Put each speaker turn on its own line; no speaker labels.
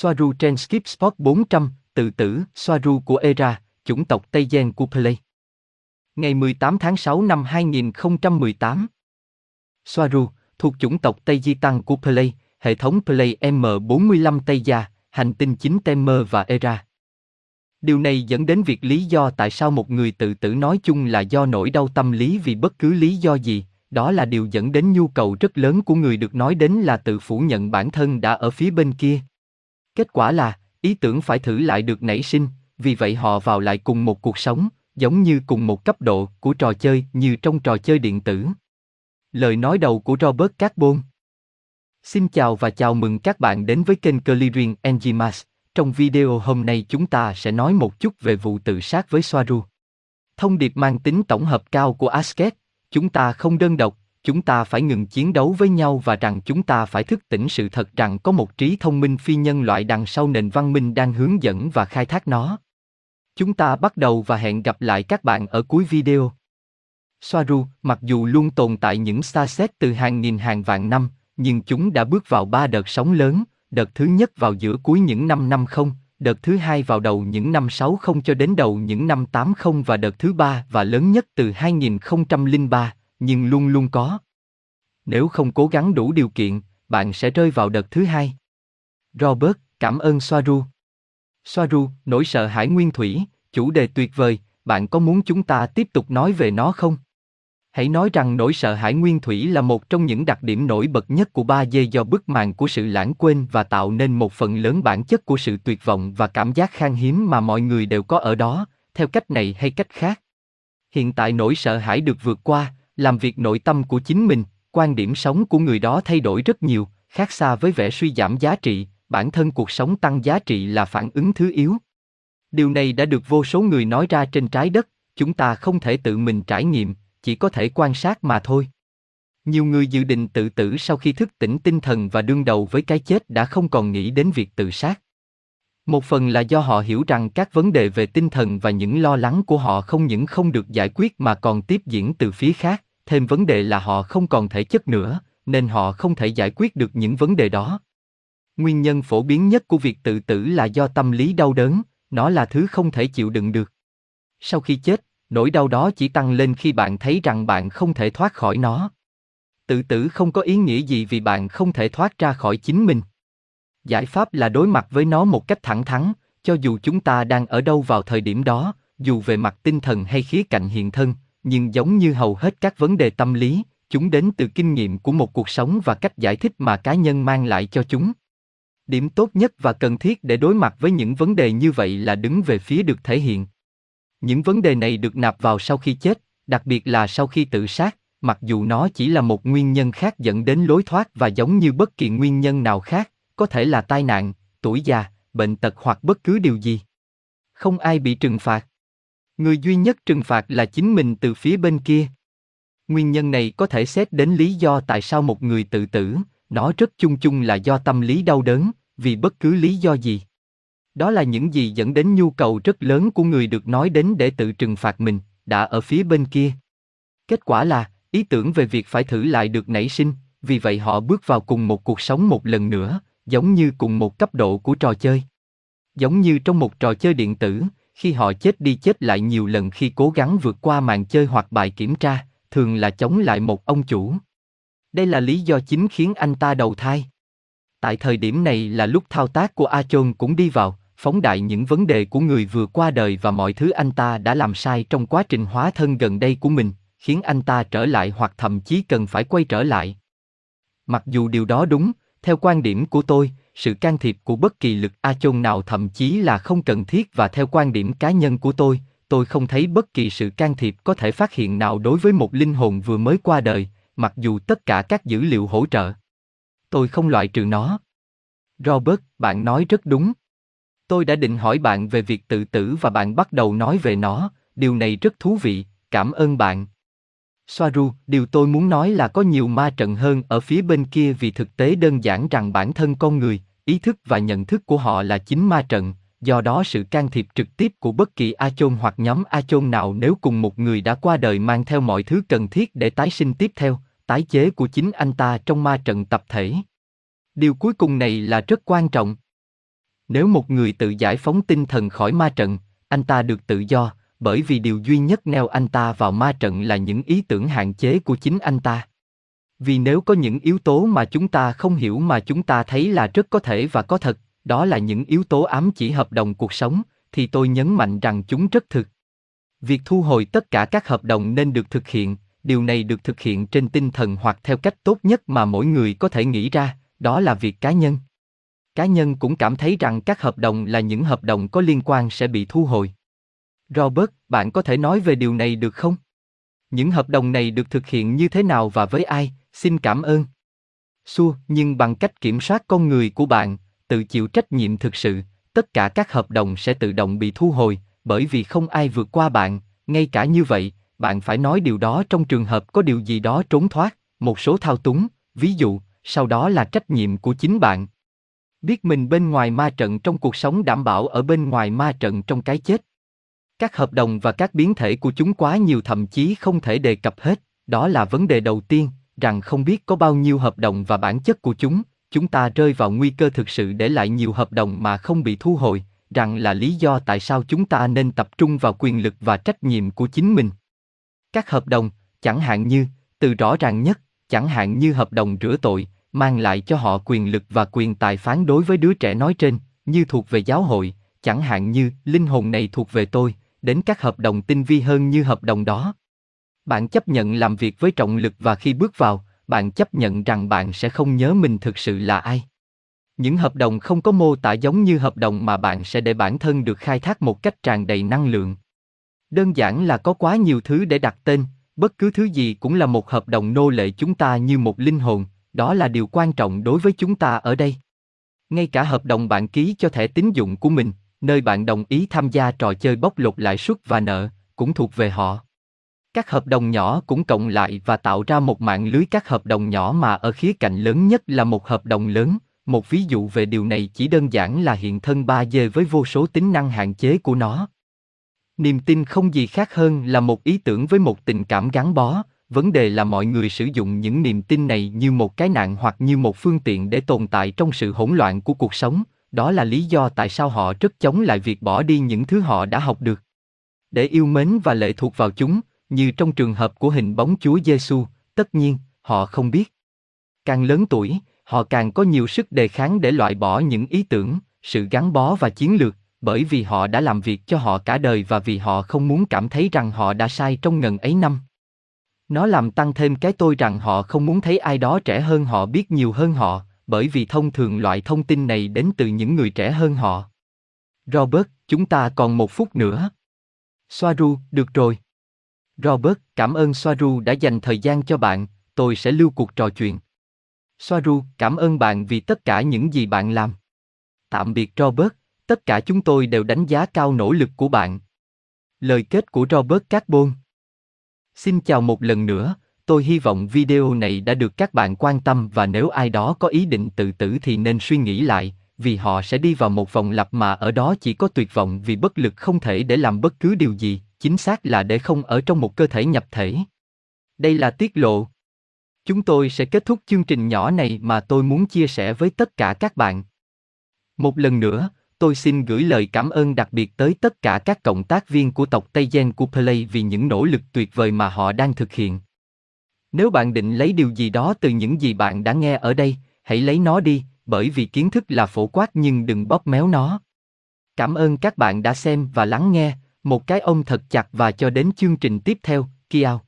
Soaru trên Skip Spot 400, tự tử, Soaru của Era, chủng tộc Tây Gen của Play. Ngày 18 tháng 6 năm 2018. Soaru, thuộc chủng tộc Tây Di Tăng của Play, hệ thống Play M45 Tây Gia, hành tinh chính Temer và Era. Điều này dẫn đến việc lý do tại sao một người tự tử nói chung là do nỗi đau tâm lý vì bất cứ lý do gì, đó là điều dẫn đến nhu cầu rất lớn của người được nói đến là tự phủ nhận bản thân đã ở phía bên kia. Kết quả là, ý tưởng phải thử lại được nảy sinh, vì vậy họ vào lại cùng một cuộc sống, giống như cùng một cấp độ của trò chơi như trong trò chơi điện tử. Lời nói đầu của Robert Carbon Xin chào và chào mừng các bạn đến với kênh Clearing Enzymas. Trong video hôm nay chúng ta sẽ nói một chút về vụ tự sát với Soaru. Thông điệp mang tính tổng hợp cao của Asket, chúng ta không đơn độc, chúng ta phải ngừng chiến đấu với nhau và rằng chúng ta phải thức tỉnh sự thật rằng có một trí thông minh phi nhân loại đằng sau nền văn minh đang hướng dẫn và khai thác nó. Chúng ta bắt đầu và hẹn gặp lại các bạn ở cuối video. Soaru, mặc dù luôn tồn tại những xa xét từ hàng nghìn hàng vạn năm, nhưng chúng đã bước vào ba đợt sóng lớn, đợt thứ nhất vào giữa cuối những năm năm không, đợt thứ hai vào đầu những năm 60 cho đến đầu những năm 80 và đợt thứ ba và lớn nhất từ 2003, nhưng luôn luôn có. Nếu không cố gắng đủ điều kiện, bạn sẽ rơi vào đợt thứ hai. Robert, cảm ơn Soaru. Soaru, nỗi sợ hãi nguyên thủy, chủ đề tuyệt vời, bạn có muốn chúng ta tiếp tục nói về nó không? Hãy nói rằng nỗi sợ hãi nguyên thủy là một trong những đặc điểm nổi bật nhất của ba dê do bức màn của sự lãng quên và tạo nên một phần lớn bản chất của sự tuyệt vọng và cảm giác khan hiếm mà mọi người đều có ở đó, theo cách này hay cách khác. Hiện tại nỗi sợ hãi được vượt qua, làm việc nội tâm của chính mình, quan điểm sống của người đó thay đổi rất nhiều, khác xa với vẻ suy giảm giá trị, bản thân cuộc sống tăng giá trị là phản ứng thứ yếu. Điều này đã được vô số người nói ra trên trái đất, chúng ta không thể tự mình trải nghiệm, chỉ có thể quan sát mà thôi. Nhiều người dự định tự tử sau khi thức tỉnh tinh thần và đương đầu với cái chết đã không còn nghĩ đến việc tự sát. Một phần là do họ hiểu rằng các vấn đề về tinh thần và những lo lắng của họ không những không được giải quyết mà còn tiếp diễn từ phía khác, thêm vấn đề là họ không còn thể chất nữa, nên họ không thể giải quyết được những vấn đề đó. Nguyên nhân phổ biến nhất của việc tự tử là do tâm lý đau đớn, nó là thứ không thể chịu đựng được. Sau khi chết, nỗi đau đó chỉ tăng lên khi bạn thấy rằng bạn không thể thoát khỏi nó. Tự tử không có ý nghĩa gì vì bạn không thể thoát ra khỏi chính mình. Giải pháp là đối mặt với nó một cách thẳng thắn, cho dù chúng ta đang ở đâu vào thời điểm đó, dù về mặt tinh thần hay khía cạnh hiện thân, nhưng giống như hầu hết các vấn đề tâm lý, chúng đến từ kinh nghiệm của một cuộc sống và cách giải thích mà cá nhân mang lại cho chúng. Điểm tốt nhất và cần thiết để đối mặt với những vấn đề như vậy là đứng về phía được thể hiện. Những vấn đề này được nạp vào sau khi chết, đặc biệt là sau khi tự sát, mặc dù nó chỉ là một nguyên nhân khác dẫn đến lối thoát và giống như bất kỳ nguyên nhân nào khác, có thể là tai nạn, tuổi già, bệnh tật hoặc bất cứ điều gì. Không ai bị trừng phạt. Người duy nhất trừng phạt là chính mình từ phía bên kia. Nguyên nhân này có thể xét đến lý do tại sao một người tự tử, nó rất chung chung là do tâm lý đau đớn, vì bất cứ lý do gì. Đó là những gì dẫn đến nhu cầu rất lớn của người được nói đến để tự trừng phạt mình, đã ở phía bên kia. Kết quả là, ý tưởng về việc phải thử lại được nảy sinh, vì vậy họ bước vào cùng một cuộc sống một lần nữa, giống như cùng một cấp độ của trò chơi. Giống như trong một trò chơi điện tử, khi họ chết đi chết lại nhiều lần khi cố gắng vượt qua màn chơi hoặc bài kiểm tra, thường là chống lại một ông chủ. Đây là lý do chính khiến anh ta đầu thai. Tại thời điểm này là lúc thao tác của A Chôn cũng đi vào, phóng đại những vấn đề của người vừa qua đời và mọi thứ anh ta đã làm sai trong quá trình hóa thân gần đây của mình, khiến anh ta trở lại hoặc thậm chí cần phải quay trở lại. Mặc dù điều đó đúng, theo quan điểm của tôi, sự can thiệp của bất kỳ lực a chôn nào thậm chí là không cần thiết và theo quan điểm cá nhân của tôi, tôi không thấy bất kỳ sự can thiệp có thể phát hiện nào đối với một linh hồn vừa mới qua đời, mặc dù tất cả các dữ liệu hỗ trợ. Tôi không loại trừ nó. Robert, bạn nói rất đúng. Tôi đã định hỏi bạn về việc tự tử và bạn bắt đầu nói về nó, điều này rất thú vị, cảm ơn bạn. Soaru, điều tôi muốn nói là có nhiều ma trận hơn ở phía bên kia vì thực tế đơn giản rằng bản thân con người, ý thức và nhận thức của họ là chính ma trận, do đó sự can thiệp trực tiếp của bất kỳ a chôn hoặc nhóm a chôn nào nếu cùng một người đã qua đời mang theo mọi thứ cần thiết để tái sinh tiếp theo, tái chế của chính anh ta trong ma trận tập thể. Điều cuối cùng này là rất quan trọng. Nếu một người tự giải phóng tinh thần khỏi ma trận, anh ta được tự do, bởi vì điều duy nhất neo anh ta vào ma trận là những ý tưởng hạn chế của chính anh ta. Vì nếu có những yếu tố mà chúng ta không hiểu mà chúng ta thấy là rất có thể và có thật, đó là những yếu tố ám chỉ hợp đồng cuộc sống, thì tôi nhấn mạnh rằng chúng rất thực. Việc thu hồi tất cả các hợp đồng nên được thực hiện, điều này được thực hiện trên tinh thần hoặc theo cách tốt nhất mà mỗi người có thể nghĩ ra, đó là việc cá nhân. Cá nhân cũng cảm thấy rằng các hợp đồng là những hợp đồng có liên quan sẽ bị thu hồi. Robert, bạn có thể nói về điều này được không? Những hợp đồng này được thực hiện như thế nào và với ai? Xin cảm ơn. Xua, nhưng bằng cách kiểm soát con người của bạn, tự chịu trách nhiệm thực sự, tất cả các hợp đồng sẽ tự động bị thu hồi, bởi vì không ai vượt qua bạn, ngay cả như vậy, bạn phải nói điều đó trong trường hợp có điều gì đó trốn thoát, một số thao túng, ví dụ, sau đó là trách nhiệm của chính bạn. Biết mình bên ngoài ma trận trong cuộc sống đảm bảo ở bên ngoài ma trận trong cái chết. Các hợp đồng và các biến thể của chúng quá nhiều thậm chí không thể đề cập hết, đó là vấn đề đầu tiên, rằng không biết có bao nhiêu hợp đồng và bản chất của chúng, chúng ta rơi vào nguy cơ thực sự để lại nhiều hợp đồng mà không bị thu hồi, rằng là lý do tại sao chúng ta nên tập trung vào quyền lực và trách nhiệm của chính mình. Các hợp đồng, chẳng hạn như, từ rõ ràng nhất, chẳng hạn như hợp đồng rửa tội, mang lại cho họ quyền lực và quyền tài phán đối với đứa trẻ nói trên, như thuộc về giáo hội, chẳng hạn như linh hồn này thuộc về tôi, đến các hợp đồng tinh vi hơn như hợp đồng đó. Bạn chấp nhận làm việc với trọng lực và khi bước vào, bạn chấp nhận rằng bạn sẽ không nhớ mình thực sự là ai. Những hợp đồng không có mô tả giống như hợp đồng mà bạn sẽ để bản thân được khai thác một cách tràn đầy năng lượng. Đơn giản là có quá nhiều thứ để đặt tên, bất cứ thứ gì cũng là một hợp đồng nô lệ chúng ta như một linh hồn, đó là điều quan trọng đối với chúng ta ở đây. Ngay cả hợp đồng bạn ký cho thẻ tín dụng của mình, nơi bạn đồng ý tham gia trò chơi bóc lột lãi suất và nợ, cũng thuộc về họ. Các hợp đồng nhỏ cũng cộng lại và tạo ra một mạng lưới các hợp đồng nhỏ mà ở khía cạnh lớn nhất là một hợp đồng lớn. Một ví dụ về điều này chỉ đơn giản là hiện thân 3D với vô số tính năng hạn chế của nó. Niềm tin không gì khác hơn là một ý tưởng với một tình cảm gắn bó, vấn đề là mọi người sử dụng những niềm tin này như một cái nạn hoặc như một phương tiện để tồn tại trong sự hỗn loạn của cuộc sống, đó là lý do tại sao họ rất chống lại việc bỏ đi những thứ họ đã học được. Để yêu mến và lệ thuộc vào chúng, như trong trường hợp của hình bóng Chúa Giêsu, tất nhiên, họ không biết. Càng lớn tuổi, họ càng có nhiều sức đề kháng để loại bỏ những ý tưởng, sự gắn bó và chiến lược, bởi vì họ đã làm việc cho họ cả đời và vì họ không muốn cảm thấy rằng họ đã sai trong ngần ấy năm. Nó làm tăng thêm cái tôi rằng họ không muốn thấy ai đó trẻ hơn họ biết nhiều hơn họ, bởi vì thông thường loại thông tin này đến từ những người trẻ hơn họ. Robert, chúng ta còn một phút nữa. Soaru, được rồi. Robert, cảm ơn Soaru đã dành thời gian cho bạn, tôi sẽ lưu cuộc trò chuyện. Soaru, cảm ơn bạn vì tất cả những gì bạn làm. Tạm biệt Robert, tất cả chúng tôi đều đánh giá cao nỗ lực của bạn. Lời kết của Robert Carbon Xin chào một lần nữa, tôi hy vọng video này đã được các bạn quan tâm và nếu ai đó có ý định tự tử thì nên suy nghĩ lại, vì họ sẽ đi vào một vòng lặp mà ở đó chỉ có tuyệt vọng vì bất lực không thể để làm bất cứ điều gì, chính xác là để không ở trong một cơ thể nhập thể. Đây là tiết lộ. Chúng tôi sẽ kết thúc chương trình nhỏ này mà tôi muốn chia sẻ với tất cả các bạn. Một lần nữa, tôi xin gửi lời cảm ơn đặc biệt tới tất cả các cộng tác viên của tộc Tây Gen của Play vì những nỗ lực tuyệt vời mà họ đang thực hiện. Nếu bạn định lấy điều gì đó từ những gì bạn đã nghe ở đây, hãy lấy nó đi, bởi vì kiến thức là phổ quát nhưng đừng bóp méo nó. Cảm ơn các bạn đã xem và lắng nghe, một cái ôm thật chặt và cho đến chương trình tiếp theo, Kiao.